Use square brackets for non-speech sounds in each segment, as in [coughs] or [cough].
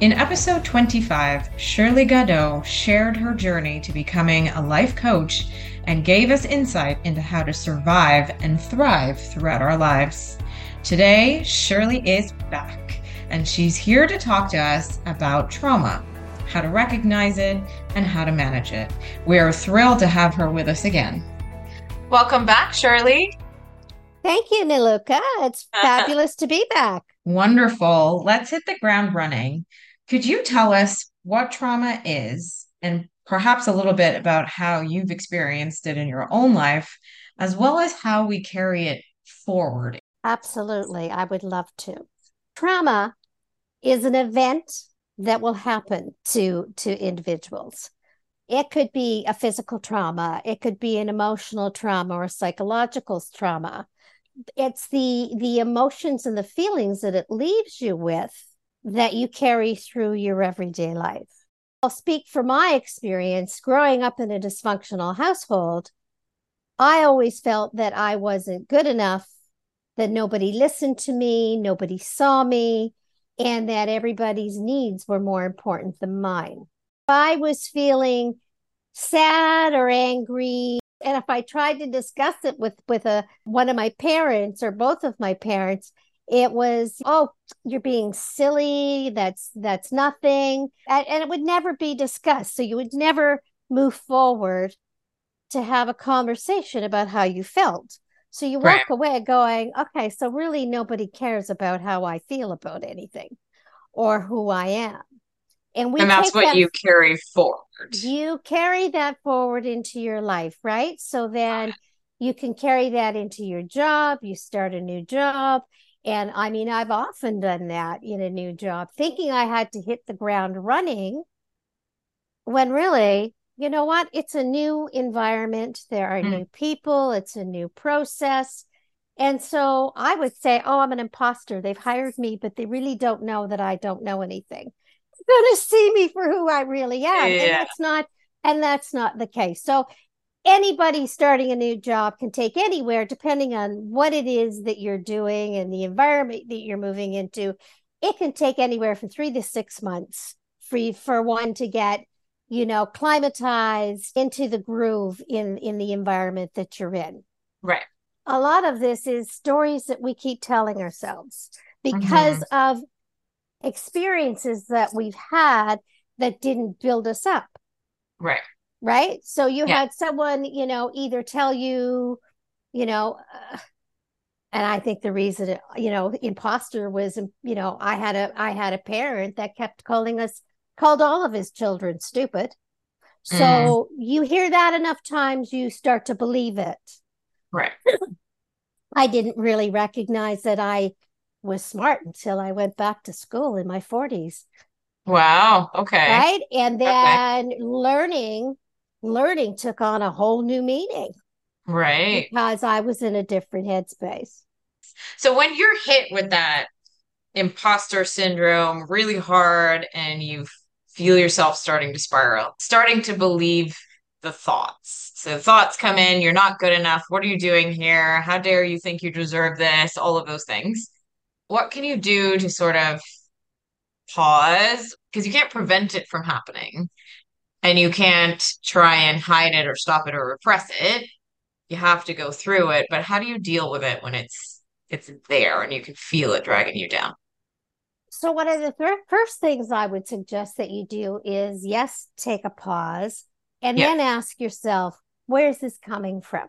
In episode 25, Shirley Gaudon shared her journey to becoming a life coach and gave us insight into how to survive and thrive throughout our lives. Today, Shirley is back, and she's here to talk to us about trauma, how to recognize it, and how to manage it. We are thrilled to have her with us again. Welcome back, Shirley. Thank you, Niluka. It's [laughs] fabulous to be back. Wonderful. Let's hit the ground running. Could you tell us what trauma is and perhaps a little bit about how you've experienced it in your own life, as well as how we carry it forward? Absolutely. I would love to. Trauma is an event that will happen to to individuals. It could be a physical trauma, it could be an emotional trauma or psychological trauma. It's the the emotions and the feelings that it leaves you with that you carry through your everyday life. I'll speak from my experience growing up in a dysfunctional household. I always felt that I wasn't good enough, that nobody listened to me, nobody saw me, and that everybody's needs were more important than mine. If I was feeling sad or angry, and if I tried to discuss it with with a one of my parents or both of my parents, it was oh you're being silly. That's that's nothing. And, and it would never be discussed. So you would never move forward to have a conversation about how you felt. So you walk right. away going okay so really nobody cares about how i feel about anything or who i am. And we and that's what that, you carry forward. You carry that forward into your life right? So then you can carry that into your job. You start a new job and I mean, I've often done that in a new job, thinking I had to hit the ground running when really, you know what? It's a new environment. There are mm. new people, it's a new process. And so I would say, oh, I'm an imposter. They've hired me, but they really don't know that I don't know anything. [laughs] They're going to see me for who I really am. Yeah. And that's not, and that's not the case. So anybody starting a new job can take anywhere depending on what it is that you're doing and the environment that you're moving into. It can take anywhere from three to six months for for one to get you know climatized into the groove in in the environment that you're in. Right. A lot of this is stories that we keep telling ourselves because mm-hmm. of experiences that we've had that didn't build us up. Right right? So you yeah. had someone, you know, either tell you, you know, uh, and I think the reason, you know, imposter was, you know, I had a I had a parent that kept calling us called all of his children stupid. So mm. you hear that enough times, you start to believe it. Right. [coughs] I didn't really recognize that I was smart until I went back to school in my 40s. Wow. Okay. Right. And then okay. learning learning took on a whole new meaning. Right. Because I was in a different headspace. So when you're hit with that imposter syndrome really hard and you feel yourself starting to spiral, starting to believe the thoughts. So thoughts come in, you're not good enough. What are you doing here? How dare you think you deserve this? All of those things. What can you do to sort of pause? Because you can't prevent it from happening and you can't try and hide it or stop it or repress it. You have to go through it. But how do you deal with it when it's it's there and you can feel it dragging you down? So one of the th- first things i would suggest that you do is yes take a pause and yeah. then ask yourself where's this coming from?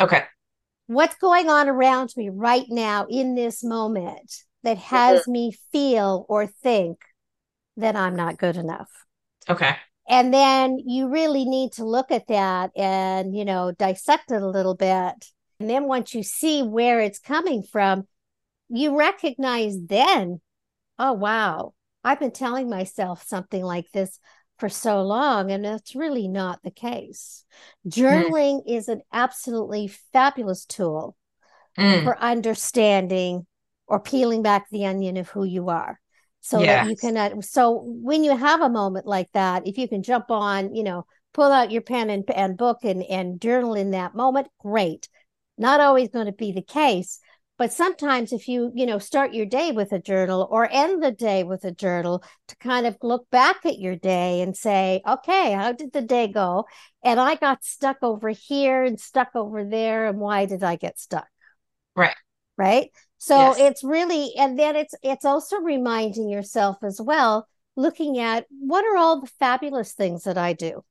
Okay. What's going on around me right now in this moment that has mm-hmm. me feel or think that i'm not good enough? Okay and then you really need to look at that and you know dissect it a little bit and then once you see where it's coming from you recognize then oh wow I've been telling myself something like this for so long, and it's really not the case. Journaling mm. is an absolutely fabulous tool mm. for understanding or peeling back the onion of who you are so yes. that you can uh, so when you have a moment like that if you can jump on you know pull out your pen and, and book and, and journal in that moment great. Not always going to be the case but sometimes if you you know start your day with a journal or end the day with a journal to kind of look back at your day and say okay how did the day go? And i got stuck over here and stuck over there and why did i get stuck? Right. Right so yes. it's really and then it's it's also reminding yourself as well looking at what are all the fabulous things that i do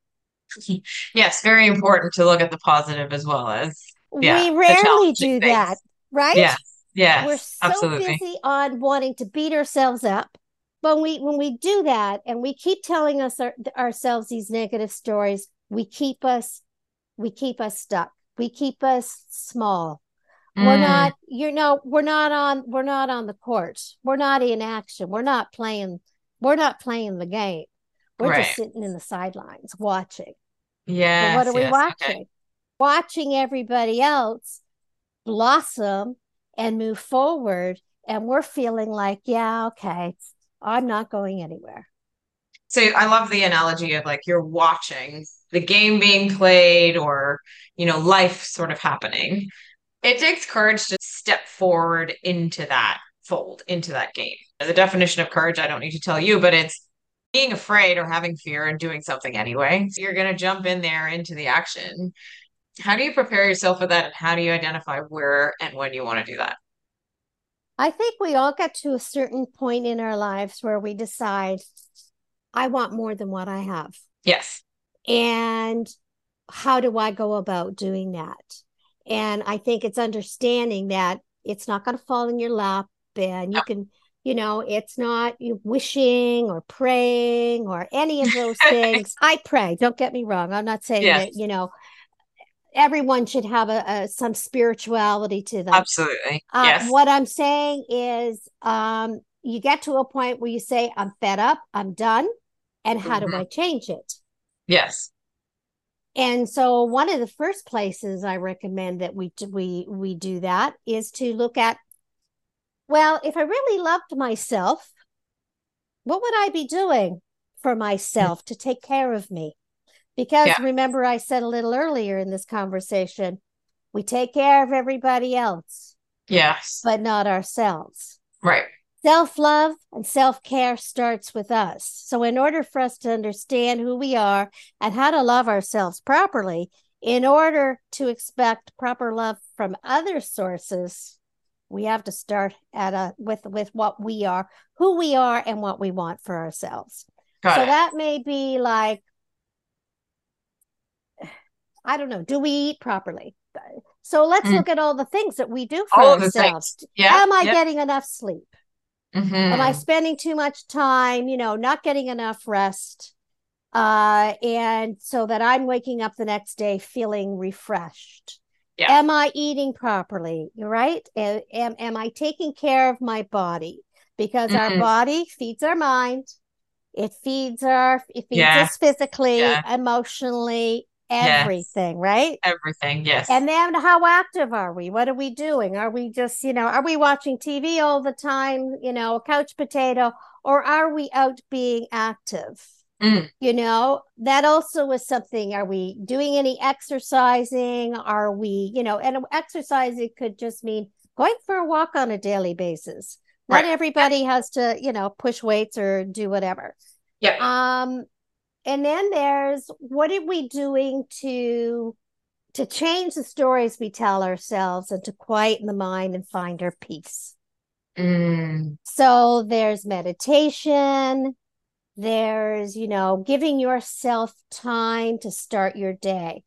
[laughs] yes very important to look at the positive as well as yeah, we rarely do things. that right yeah yeah we're so absolutely. busy on wanting to beat ourselves up but when we when we do that and we keep telling us our, ourselves these negative stories we keep us we keep us stuck we keep us small Mm. We're not, you know, we're not on, we're not on the court. We're not in action. We're not playing, we're not playing the game. We're right. just sitting in the sidelines watching. Yeah. What are yes, we watching? Okay. Watching everybody else blossom and move forward. And we're feeling like, yeah, okay, I'm not going anywhere. So I love the analogy of like you're watching the game being played or, you know, life sort of happening it takes courage to step forward into that fold, into that game. The definition of courage, I don't need to tell you, but it's being afraid or having fear and doing something anyway. So you're going to jump in there into the action. How do you prepare yourself for that? And how do you identify where and when you want to do that? I think we all get to a certain point in our lives where we decide, I want more than what I have. Yes. And how do I go about doing that? And I think it's understanding that it's not going to fall in your lap and you can, you know, it's not you wishing or praying or any of those [laughs] things. I pray, don't get me wrong. I'm not saying yes. that, you know, everyone should have a, a, some spirituality to them. Absolutely. Uh, yes. What I'm saying is, um, you get to a point where you say, "I'm fed up. I'm done," and how mm-hmm. do I change it? Yes. And so one of the first places I recommend that we we we do that is to look at well, if I really loved myself, what would I be doing for myself to take care of me? Because yeah. remember I said a little earlier in this conversation, we take care of everybody else. Yes. But not ourselves. Right. Self love and self care starts with us. So, in order for us to understand who we are and how to love ourselves properly, in order to expect proper love from other sources, we have to start at a with with what we are, who we are, and what we want for ourselves. Got so it. that may be like, I don't know, do we eat properly? So let's mm. look at all the things that we do for all ourselves. Yeah, Am I getting enough sleep? Mm-hmm. Am I spending too much time, you know, not getting enough rest? Uh, and so that I'm waking up the next day feeling refreshed. Yeah. Am I eating properly? Right? Am, am, I taking care of my body? Because mm-hmm. our body feeds our mind. It feeds our it feeds yeah. us physically, yeah. emotionally, everything, yes. right? Everything, yes. And then how active are we? What are we doing? Are we just, you know, are we watching TV all the time, you know, couch potato, or are we out being active? Mm. You know, that also is something. Are we doing any exercising? Are we, you know, and exercising could just mean going for a walk on a daily basis. Not right. everybody has to, you know, push weights or do whatever. Yeah. Um, and then there's what are we doing to to change the stories we tell ourselves and to quieten the mind and find our peace? Mm. so there's meditation. There's you know giving yourself time to start your day.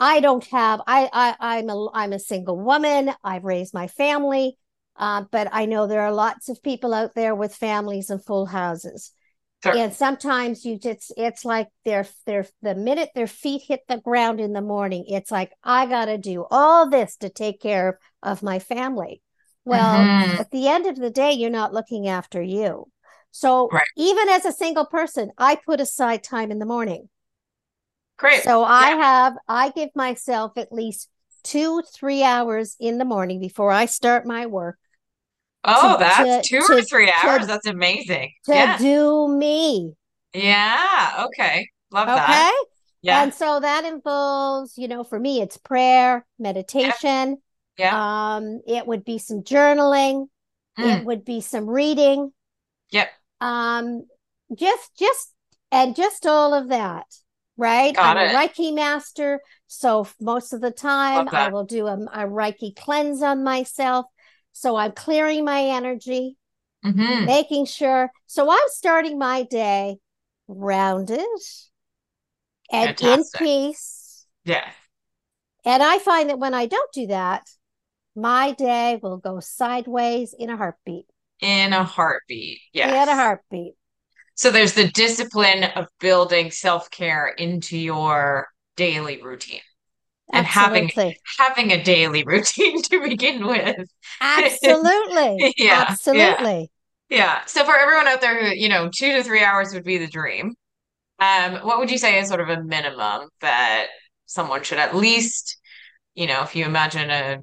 I don't have i, I i'm a i'm a single woman. I've raised my family. Uh, but i know there are lots of people out there with families and full houses Sure. And sometimes you just it's like they're they're the minute their feet hit the ground in the morning, it's like I gotta do all this to take care of my family. Well, mm-hmm. at the end of the day, you're not looking after you. So Right. even as a single person, I put aside time in the morning. Great. So I Yeah. have, I give myself at least two, three hours in the morning before I start my work oh, to- that's to- two or to- three to- hours. That's amazing. to Yeah. do me. Yeah. Okay. Love Okay. that. Okay. Yeah. And so that involves, you know, for me, it's prayer, meditation. Yeah. Um, it would be some journaling. Mm. It would be some reading. Yep. Um, just, just, and just all of that, right? Got I'm it. a Reiki master, so most of the time I will do a, a Reiki cleanse on myself. So I'm clearing my energy, hmm making sure. So I'm starting my day rounded and in peace. Yeah. And I find that when I don't do that, my day will go sideways in a heartbeat. In a heartbeat. Yes. In a heartbeat. So there's the discipline of building self-care into your daily routine and having Absolutely. having a daily routine [laughs] to begin with. Absolutely. [laughs] Yeah, yeah. Absolutely. Yeah. So for everyone out there who, you know, two to three hours would be the dream. Um, what would you say is sort of a minimum that someone should at least, you know, if you imagine a,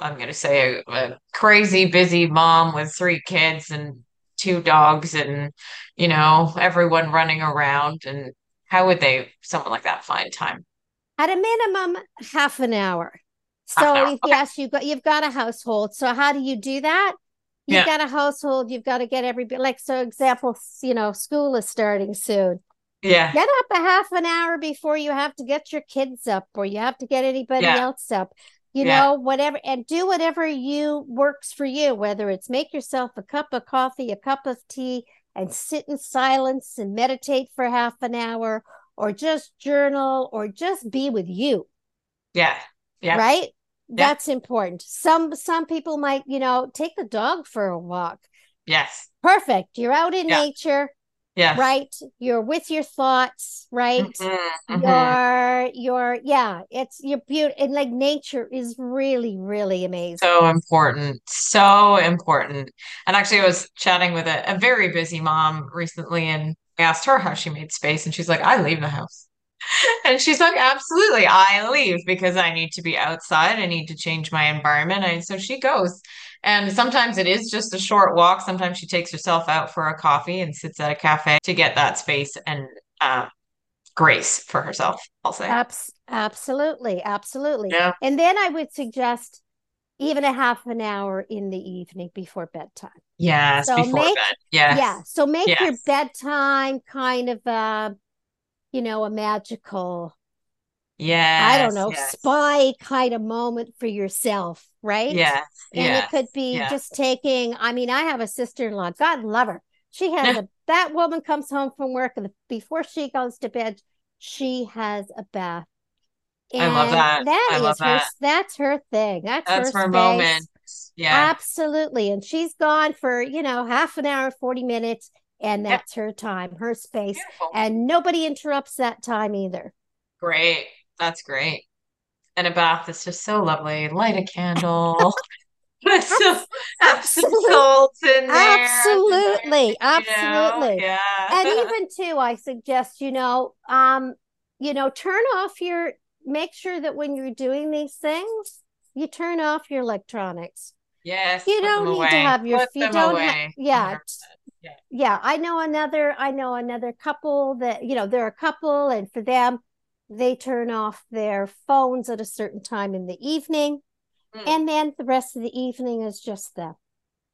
I'm going to say a, a crazy busy mom with three kids and two dogs and, you know, everyone running around and how would they, someone like that find time? At a minimum, half an hour. Half an So hour. if yes, you've got you've got a household. So how do you do that? You've Yeah. got a household, you've got to get everybody like so example, you know, school is starting soon. Yeah. Get up a half an hour before you have to get your kids up or you have to get anybody Yeah. else up. You Yeah. know, whatever, and do whatever you works for you, whether it's make yourself a cup of coffee, a cup of tea, and sit in silence and meditate for half an hour, or just journal, or just be with you, Yeah. Yeah. right? That's important. Some some people might, you know, take the dog for a walk. Yes. Perfect. You're out in Yeah. nature, Yeah. right? You're with your thoughts, right? Mhm, mhm. Your your yeah, it's your beauty and like nature is really, really amazing. So important, so important. And actually, I was chatting with a, a very busy mom recently, and I asked her how she made space, and she's like, I leave the house. [laughs] And she's like, absolutely, I leave because I need to be outside. I need to change my environment. And so she goes. And sometimes it is just a short walk. Sometimes she takes herself out for a coffee and sits at a cafe to get that space and uh, grace for herself, I'll say. Abs- absolutely, absolutely. Yeah. And then I would suggest even a half an hour in the evening before bedtime. Yes, So before make- bed. Yes. Yeah. So make your bedtime kind of a, you know, a magical, yeah, I don't know, yes. spy kind of moment for yourself, right? Yes. And yes. it could be yes. just taking, I mean, I have a sister-in-law, God love her. She has a, that woman comes home from work and before she goes to bed, she has a bath. I love And that. That I is love her, that. that's her thing. That's, That's her her moment. Yeah. Absolutely. And she's gone for, you know, half an hour, 40 minutes, and that's her time, her space. Beautiful. And nobody interrupts that time either. Great. That's great. And a bath is just so lovely. Light a candle. [laughs] Put some, Absolute- salt in there. Absolutely. Know, Absolutely. Yeah. and [laughs] even too i suggest you know um you know turn off your make sure that when you're doing these things you turn off your electronics yes. you don't need away. to have your Put you them don't ha- yeah Yeah. yeah i know another i know another couple that you know they're a couple and for them they turn off their phones at a certain time in the evening Mm. and then the rest of the evening is just them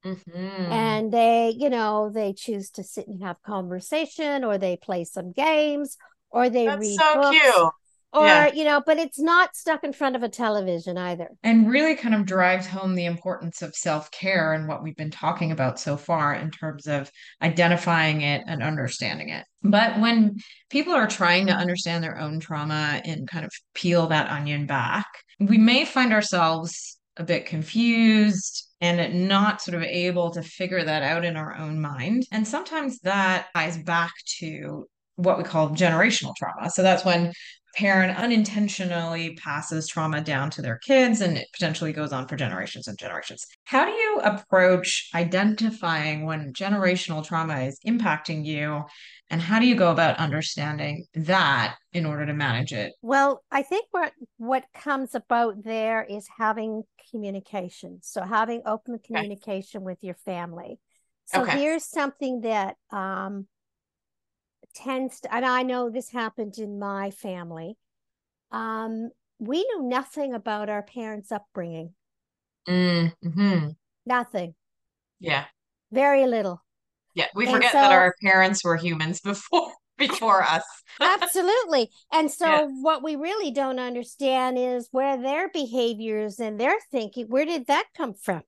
Mhm. and they you know they choose to sit and have conversation or they play some games or they That's read so books cute. Or Yeah. you know but it's not stuck in front of a television either and really kind of drives home the importance of self-care and what we've been talking about so far in terms of identifying it and understanding it. But when people are trying to understand their own trauma and kind of peel that onion back, we may find ourselves a bit confused and not sort of able to figure that out in our own mind. And sometimes that ties back to what we call generational trauma. So that's when parent unintentionally passes trauma down to their kids and it potentially goes on for generations and generations. How do you approach identifying when generational trauma is impacting you? And how do you go about understanding that in order to manage it? Well, I think what what comes about there is having communication. So having open communication okay. with your family. So okay. here's something that um, tends to, and I know this happened in my family. Um, we knew nothing about our parents' upbringing. Mm-hmm. Nothing. Yeah. Very little. Yeah, we forget so, that our parents were humans before [laughs] before us. [laughs] absolutely. And so yeah. what we really don't understand is where their behaviors and their thinking, where did that come from?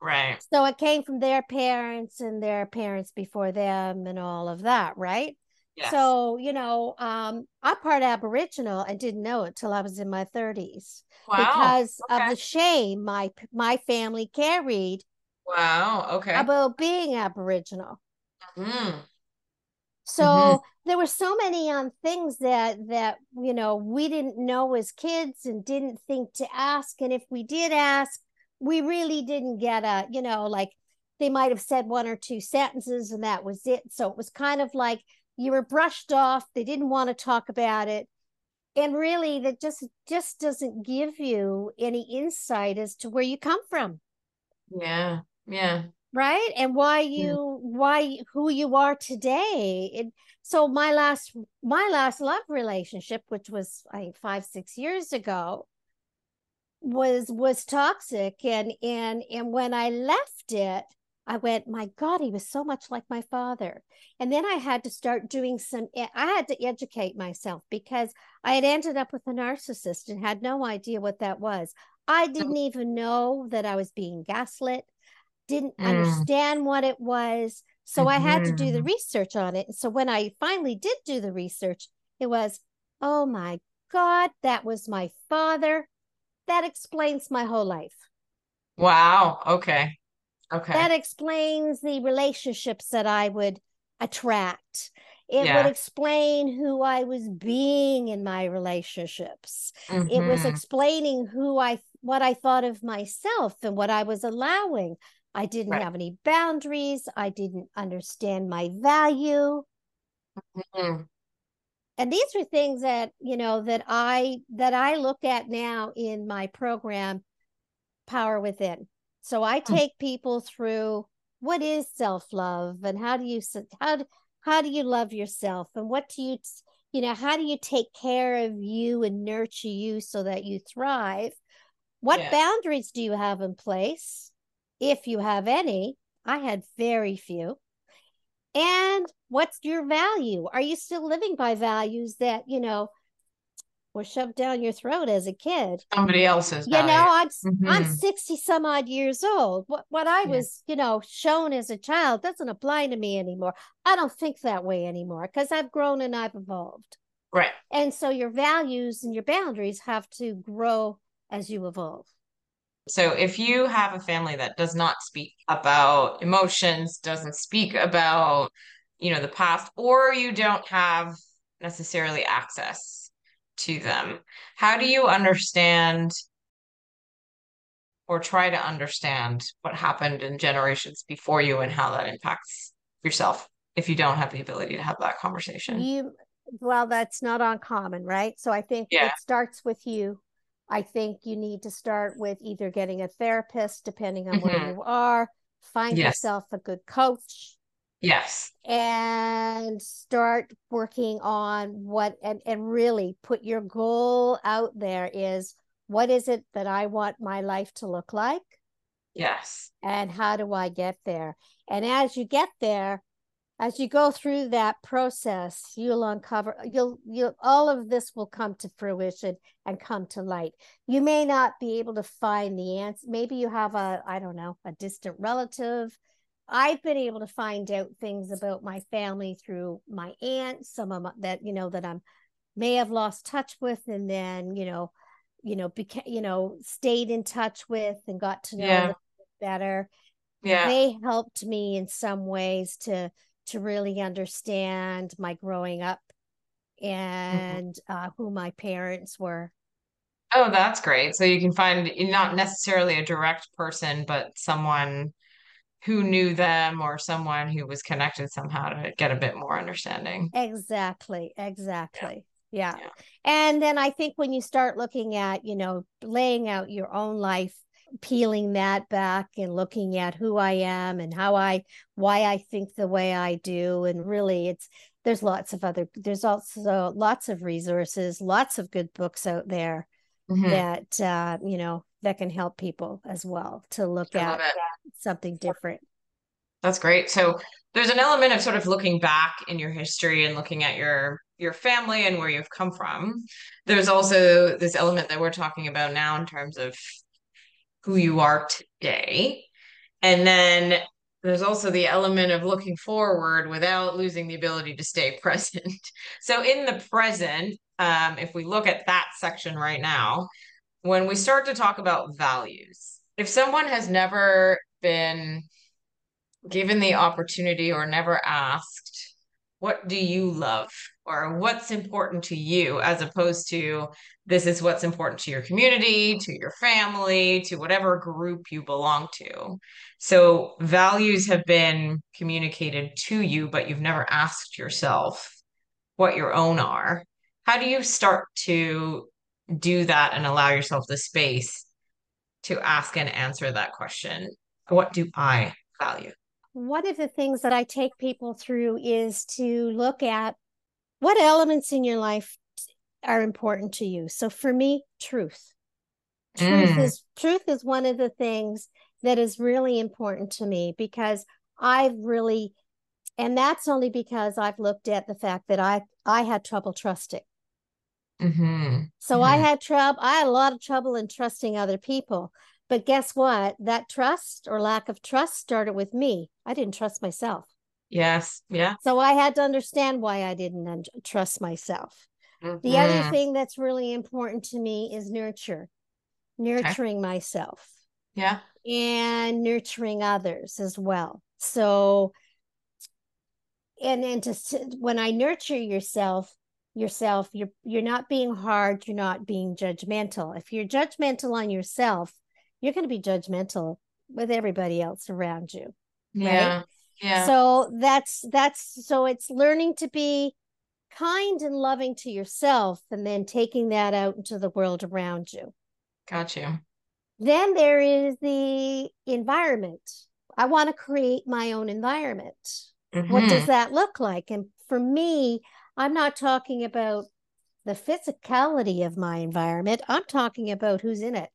Right. So it came from their parents and their parents before them and all of that, right? Yes. So, you know, um, I'm part Aboriginal and didn't know it till I was in my 30s wow. because okay. of the shame my my family carried. Wow. Okay. About being Aboriginal. Mm. So mm-hmm. there were so many um things that that you know we didn't know as kids and didn't think to ask, and if we did ask, we really didn't get a you know like they might have said one or two sentences and that was it. So it was kind of like you were brushed off they didn't want to talk about it. And really that just just doesn't give you any insight as to where you come from. Yeah yeah. Right? And why you yeah. why who you are today. It, so my last my last love relationship which was i think five six years ago was was toxic. And and and when i left it I went, my God, he was so much like my father. And then I had to start doing some, I had to educate myself because I had ended up with a narcissist and had no idea what that was. I oh. didn't even know that I was being gaslit, didn't mm. understand what it was. So mm-hmm. I had to do the mm-hmm. research on it. And so when I finally did do the research, it was, oh my God, that was my father. That explains my whole life. Wow. Okay. Okay. That explains the relationships that I would attract. It yeah. would explain who I was being in my relationships. Mm-hmm. It was mm-hmm. explaining who I what I thought of myself and what I was allowing. I didn't right. have any boundaries. I didn't understand my value. Mm-hmm. And these are things that, you know, that I that I look at now in my program Power Within. So I hmm. take people through what is self-love and how do you how do, how do you love yourself? And what do you you know how do you take care of you and nurture you so that you thrive? What yeah. boundaries do you have in place? If you have any i had very few. And what's your value? Are you still living by values that you know were shoved down your throat as a kid. Somebody else's. You know, I'm mm-hmm. I'm 60 some odd years old. What what I was, you know, shown as a child doesn't apply to me anymore. I don't think that way anymore because I've grown and I've evolved. Right. And so your values and your boundaries have to grow as you evolve. So if you have a family that does not speak about emotions, doesn't speak about, you know, the past, or you don't have necessarily access to them. How do you understand or try to understand what happened in generations before you and how that impacts yourself if you don't have the ability to have that conversation? You well, that's not uncommon, right? So I think yeah. it starts with you. I think you need to start with either getting a therapist, depending on mm-hmm. where you are, find yes. yourself a good coach, Yes. And start working on what and, and really put your goal out there is what is it that I want my life to look like? Yes. And how do I get there? And as you get there, as you go through that process, you'll uncover you'll you'll all of this will come to fruition and come to light. You may not be able to find the answer. Maybe you have a, I don't know, a distant relative I've been able to find out things about my family through my aunt, some of my, that you know that I'm may have lost touch with, and then you know, you know, beca- you know, stayed in touch with and got to know yeah. them better. Yeah, they helped me in some ways to to really understand my growing up and uh, who my parents were. Oh, that's great. So you can find not necessarily a direct person, but someone who knew them or someone who was connected somehow to get a bit more understanding. Exactly. Exactly. Yeah. yeah. And then I think when you start looking at, you know, laying out your own life, peeling that back and looking at who I am and how I, why I think the way I do. And really, it's, there's lots of other, there's also lots of resources, lots of good books out there mm-hmm. that, uh, you know, that can help people as well to look at something different. That's great. So there's an element of sort of looking back in your history and looking at your your family and where you've come from. There's also this element that we're talking about now in terms of who you are today. And then there's also the element of looking forward without losing the ability to stay [laughs] present. so in the present, um, if we look at that section right now, when we start to talk about values, if someone has never been given the opportunity or never asked, what do you love or what's important to you, as opposed to this is what's important to your community, to your family, to whatever group you belong to. So values have been communicated to you, but you've never asked yourself what your own are. How do you start to do that and allow yourself the space to ask and answer that question? What do I value? One of the things that I take people through is to look at what elements in your life are important to you. So for me, truth. Truth mm. is truth is one of the things that is really important to me because I've really and that's only because I've looked at the fact that I I had trouble trusting. Mm-hmm. So mm-hmm. I had trouble. I had a lot of trouble in trusting other people. But guess what? That trust or lack of trust started with me. I didn't trust myself. Yes. Yeah. So I had to understand why I didn't un- trust myself. Mm-hmm. The other thing that's really important to me is nurture, nurturing okay. myself. Yeah. And nurturing others as well. So, and and to when I nurture yourself, yourself you're you're not being hard you're not being judgmental if you're judgmental on yourself you're going to be judgmental with everybody else around you yeah right? yeah so that's that's so it's learning to be kind and loving to yourself and then taking that out into the world around you got you then there is the environment i want to create my own environment mm-hmm. what does mm-hmm. that look like and for me I'm not talking about the physicality of my environment. I'm talking about who's in it.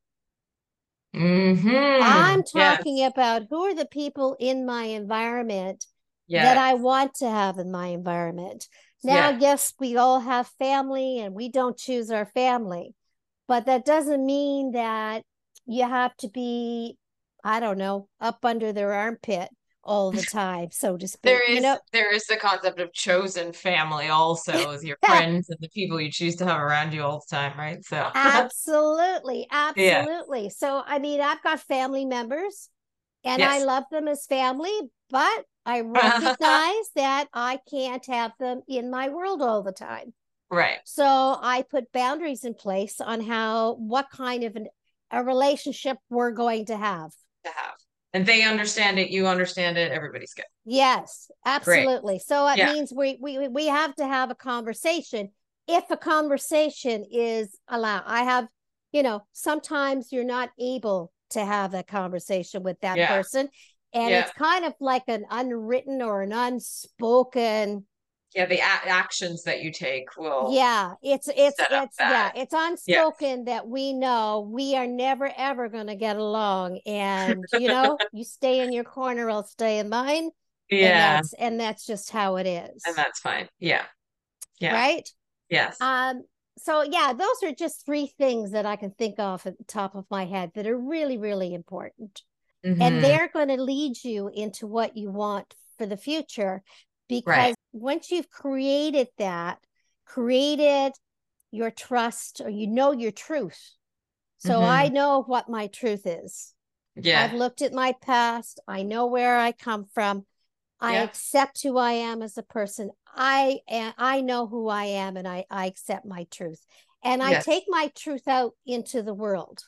Mm-hmm. I'm talking yes. about who are the people in my environment yes. that I want to have in my environment. Now, yes. yes, we all have family and we don't choose our family, but that doesn't mean that you have to be, I don't know, up under their armpit all the [laughs] time, so to speak. There is you know? there is the concept of chosen family also as your [laughs] friends and the people you choose to have around you all the time, right? So absolutely, [laughs] absolutely. Yeah. So I mean, I've got family members and yes. I love them as family, but I uh-huh. recognize that I can't have them in my world all the time. Right. So I put boundaries in place on how what kind of an, a relationship we're going to have. To have and they understand it you understand it everybody's good yes absolutely Great. so it yeah. means we, we we have to have a conversation if a conversation is allowed i have you know sometimes you're not able to have a conversation with that yeah. person and yeah. it's kind of like an unwritten or an unspoken yeah the a- actions that you take will yeah it's it's it's yeah it's unspoken yeah. that we know we are never ever going to get along and you know [laughs] you stay in your corner i'll stay in mine yeah. and that's, and that's just how it is. And that's fine. Yeah. Yeah. Right? Yes. Um so yeah those are just three things that i can think of at the top of my head that are really really important. Mm-hmm. and they're going to lead you into what you want for the future because right. Once you've created that, created your trust or you know your truth. So mm-hmm. I know what my truth is. Yeah. I've looked at my past. I know where I come from. I Yeah. accept who I am as a person. I I know who I am and I, I accept my truth. And I Yes. take my truth out into the world.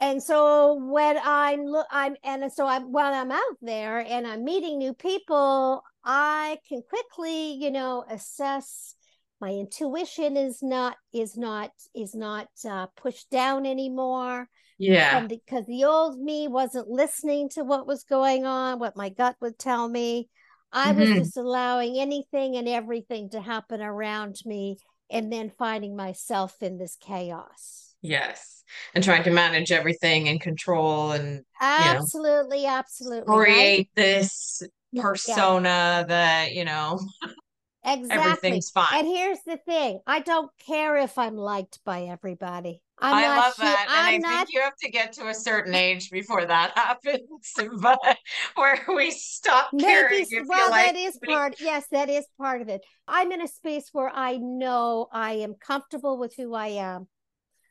And so when I'm look I'm and so I'm when I'm out there and I'm meeting new people, I can quickly, you know, assess my intuition is not is not is not uh, pushed down anymore Yeah. because the old me wasn't listening to what was going on, what my gut would tell me. I was Mhm. just allowing anything and everything to happen around me and then finding myself in this chaos. Yes. And trying to manage everything and control and Absolutely, absolutely. Right? create this Yeah, persona that, you know, [laughs] exactly. everything's fine. And here's the thing I don't care if I'm liked by everybody. I'm I love that. I'm I not think you have to get to a certain age before that [laughs] happens. But [laughs] where we stop caring, Maybe, you well, like that is part. Yes, that is part of it. I'm in a space where I know I am comfortable with who I am.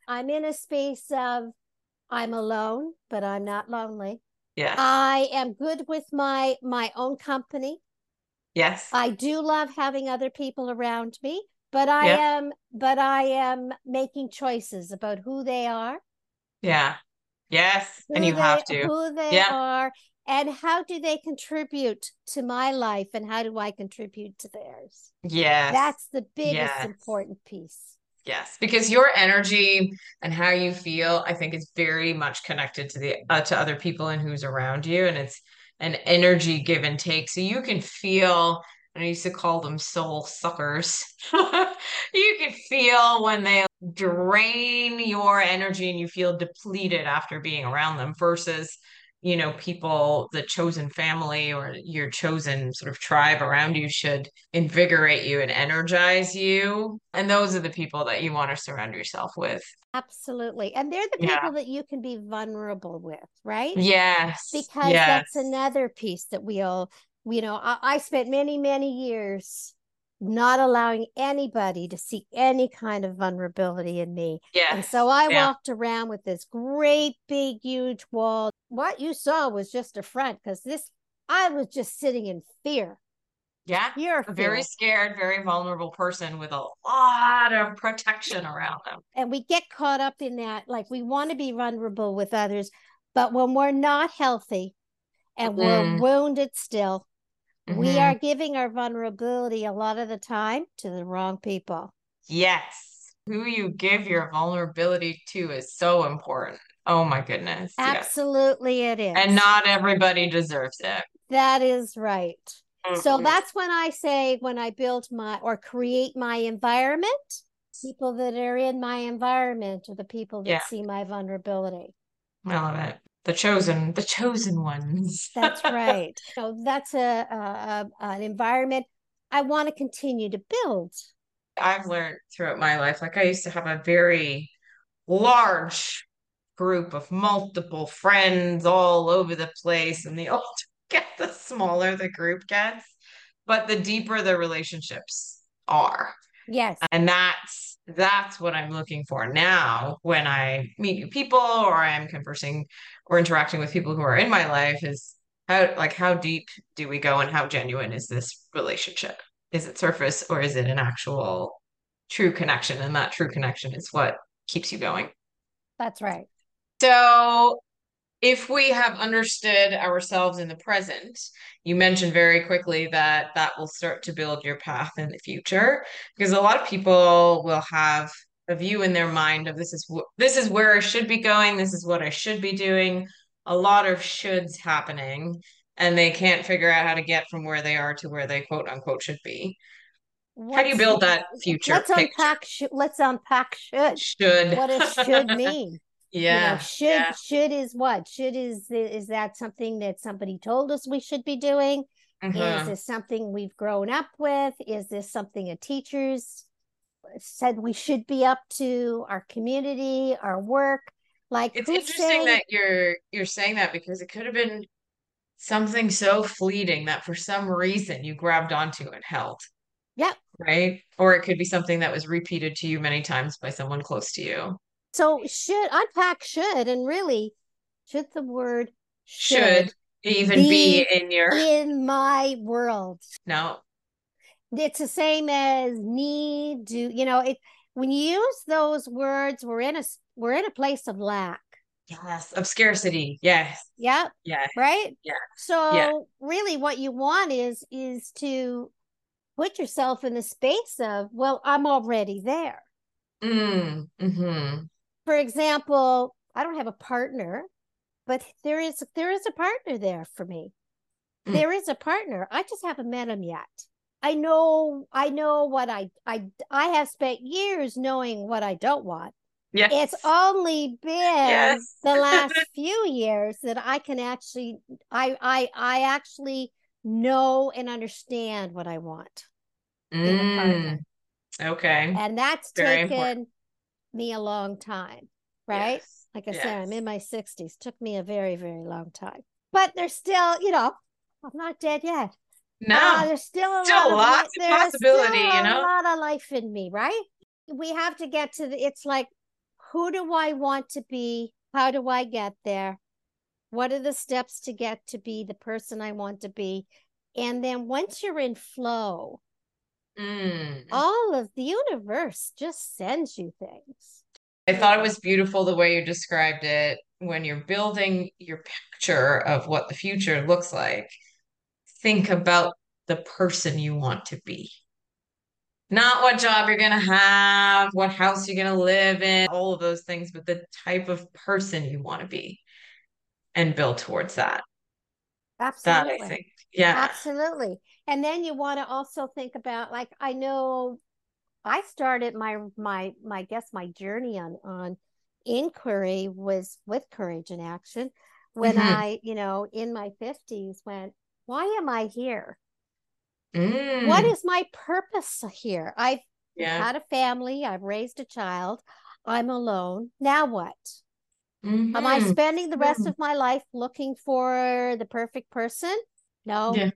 I'm in a space of I'm alone, but I'm not lonely. yeah. I am good with my my own company. yes. I do love having other people around me, but I Yeah. am but I am making choices about who they are, yeah. Yes. And you they, have to. who they Yeah. are, and how do they contribute to my life, and how do I contribute to theirs? Yes. That's the biggest Yes. important piece. Yes, because your energy and how you feel, I think, is very much connected to the uh, to other people and who's around you, and it's an energy give and take. So you can feel, I used to call them soul suckers. [laughs] You can feel when they drain your energy and you feel depleted after being around them versus, you know, people, the chosen family or your chosen sort of tribe around you should invigorate you and energize you. And those are the people that you want to surround yourself with. Absolutely. And they're the Yeah. people that you can be vulnerable with, right? Yes. Because yes. that's another piece that we all, you know, I, I spent many, many years not allowing anybody to see any kind of vulnerability in me. Yes. And so I Yeah. walked around with this great, big, huge wall. What you saw was just a front because this, I was just sitting in fear, Yeah. You're A very fear. scared, very vulnerable person with a lot of protection around them. and we get caught up in that like we want to be vulnerable with others but when we're not healthy and we're Mhm. wounded still we Mhm. are giving our vulnerability a lot of the time to the wrong people Yes. Who you give your vulnerability to is so important. Oh my goodness. Yes. absolutely it is And not everybody deserves it. that is right so Mhm. that's when i say when i build my or create my environment people that are in my environment are the people that Yeah. see my vulnerability I love it. The chosen, the chosen ones. [laughs] That's right. So that's a, a, a an environment I want to continue to build. I've learned throughout my life, like I used to have a very large group of multiple friends all over the place, and the older [laughs] get, the smaller the group gets, but the deeper the relationships are. Yes. And that's that's what I'm looking for now when I meet new people or I'm conversing or interacting with people who are in my life is how like how deep do we go and how genuine is this relationship? Is it surface or is it an actual true connection? And that true connection is what keeps you going. That's right. So if we have understood ourselves in the present, you mentioned very quickly that that will start to build your path in the future because a lot of people will have a view in their mind of this is wh- this is where I should be going, this is what I should be doing. A lot of shoulds happening, and they can't figure out how to get from where they are to where they quote unquote should be. How do you build that future Let's picture? unpack. Sh- let's unpack should. Should What does should [laughs] mean? Yeah, You know, should yeah. should is what? Should is is that something that somebody told us we should be doing? Is Mhm. this something we've grown up with? Is this something a teachers said we should be up to? Our community, our work, like It's interesting saying- that you're you're saying that because it could have been something so fleeting that for some reason you grabbed onto and held, Yep. right? Or it could be something that was repeated to you many times by someone close to you. So should unpack should and really should the word Should even be, be in your in my world. No. It's the same as need, do you know it when you use those words, we're in a we're in a place of lack. Yes, of scarcity. Yes. Yep. Yeah. Right? Yeah. So yeah. really what you want is is to put yourself in the space of, well, I'm already there. Mm, hmm For example, I don't have a partner, but there is there is a partner there for me. Mm. There is a partner. I just haven't met him yet. I know I know what I I I have spent years knowing what I don't want. Yes. It's only been yes. the last [laughs] few years that I can actually I I I actually know and understand what I want. Mm. Okay. And that's Very taken important. me a long time, right? Yes. Like I yes. said, I'm in my 60s. Took me a very, very long time. But there's still, you know, I'm not dead yet. No, uh, there's still a still lot of, of possibility, you know, a lot of life in me, right? We have to get to the. It's like, who do I want to be? How do I get there? What are the steps to get to be the person I want to be? And then once you're in flow, mm. all of the universe just sends you things. I thought it was beautiful the way you described it when you're building your picture of what the future looks like think about the person you want to be. Not what job you're going to have, what house you're going to live in, all of those things, but the type of person you want to be and build towards that. Absolutely. That I think. Yeah. Absolutely. And then you want to also think about like I know I started my my my guess my journey on on inquiry was with courage in action when mm-hmm. I, you know, in my 50s went, why am I here? Mm. What is my purpose here? I've yeah. had a family, I've raised a child, I'm alone. Now what? Mm-hmm. Am I spending the rest mm-hmm. of my life looking for the perfect person? No. Yeah.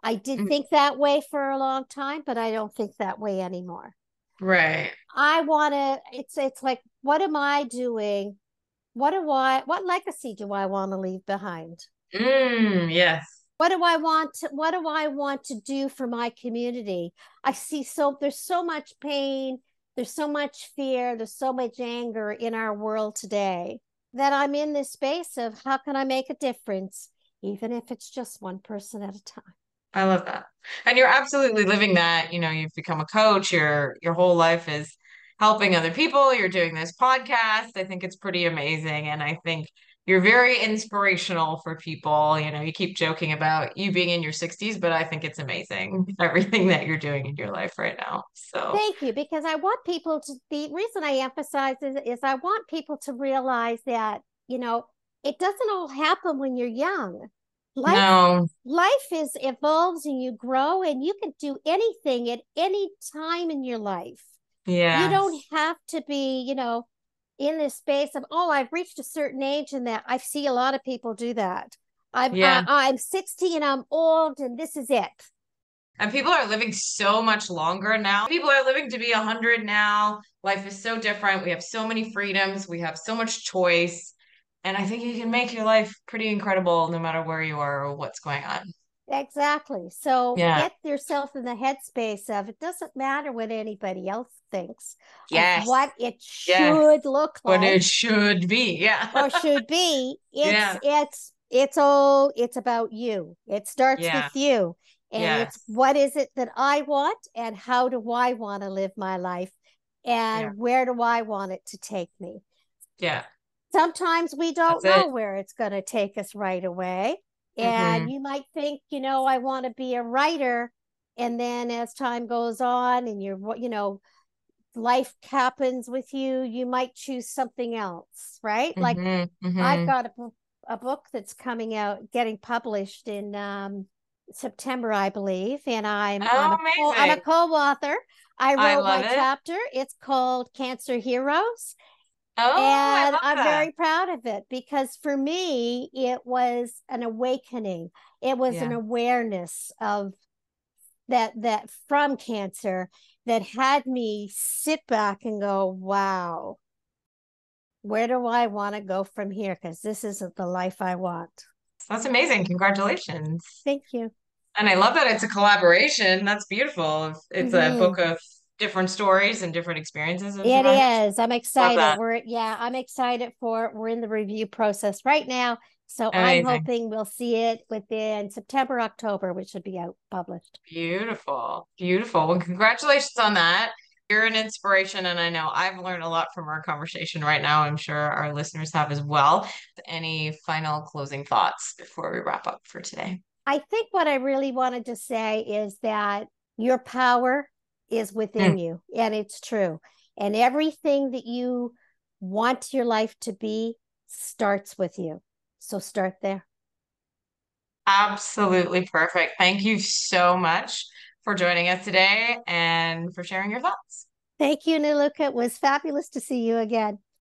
I did mm-hmm. think that way for a long time, but I don't think that way anymore. Right. I want to it's it's like what am I doing? What do I what legacy do I want to leave behind? Mm, yes what do i want to, what do i want to do for my community? I see so there's so much pain there's so much fear there's so much anger in our world today that i'm in this space of how can i make a difference even if it's just one person at a time. I love that. And you're absolutely living that you know you've become a coach your your whole life is helping other people you're doing this podcast. I think it's pretty amazing. And i think you're very inspirational for people. You know, you keep joking about you being in your 60s, but I think it's amazing mm-hmm. everything that you're doing in your life right now. So thank you because I want people to the reason I emphasize is, is I want people to realize that, you know, it doesn't all happen when you're young. Life, no. life is evolves and you grow and you can do anything at any time in your life. Yeah. You don't have to be, you know, in this space of oh i've reached a certain age and that i see a lot of people do that. I'm yeah. I, i'm 60 and i'm old and this is it. And people are living so much longer now. People are living to be 100 now. Life is so different. We have so many freedoms. We have so much choice. And i think you can make your life pretty incredible no matter where you are or what's going on Exactly. So yeah. get yourself in the headspace of it doesn't matter what anybody else thinks. Yes. What it should yes. look like. What it should be. Yeah. or should be. [laughs] It's yeah. it's it's all it's about you. It starts yeah. with you. And yes. it's what is it that I want and how do I want to live my life and where do I want it to take me? Yeah. Sometimes we don't That's know it. where it's going to take us right away. And mm-hmm. you might think, you know, I want to be a writer. And then as time goes on and you're, you know, life happens with you, you might choose something else, right? Mm-hmm. Like mm-hmm. I've got a, a book that's coming out, getting published in um, September, I believe. And I'm, oh, I'm, a, co- I'm a co-author. I wrote I my it. chapter. It's called Cancer Heroes. Oh, and I'm that. very proud of it because for me, it was an awakening. It was yeah. an awareness of that that from cancer that had me sit back and go, wow, where do I want to go from here? Because this isn't the life I want. That's amazing. Congratulations. Thank you. And I love that it's a collaboration. That's beautiful. It's Mhm. a book of different stories and different experiences. It is. I'm excited. We're yeah, I'm excited for it. We're in the review process right now. So I'm hoping we'll see it within September, October, which should be out published. Beautiful. Beautiful. Well, congratulations on that. You're an inspiration, and I know I've learned a lot from our conversation right now. I'm sure our listeners have as well. Any final closing thoughts before we wrap up for today? I think what I really wanted to say is that your power is within hmm. you, and it's true. And everything that you want your life to be starts with you. So start there. Absolutely perfect. Thank you so much for joining us today and for sharing your thoughts. Thank you, Niluka. It was fabulous to see you again.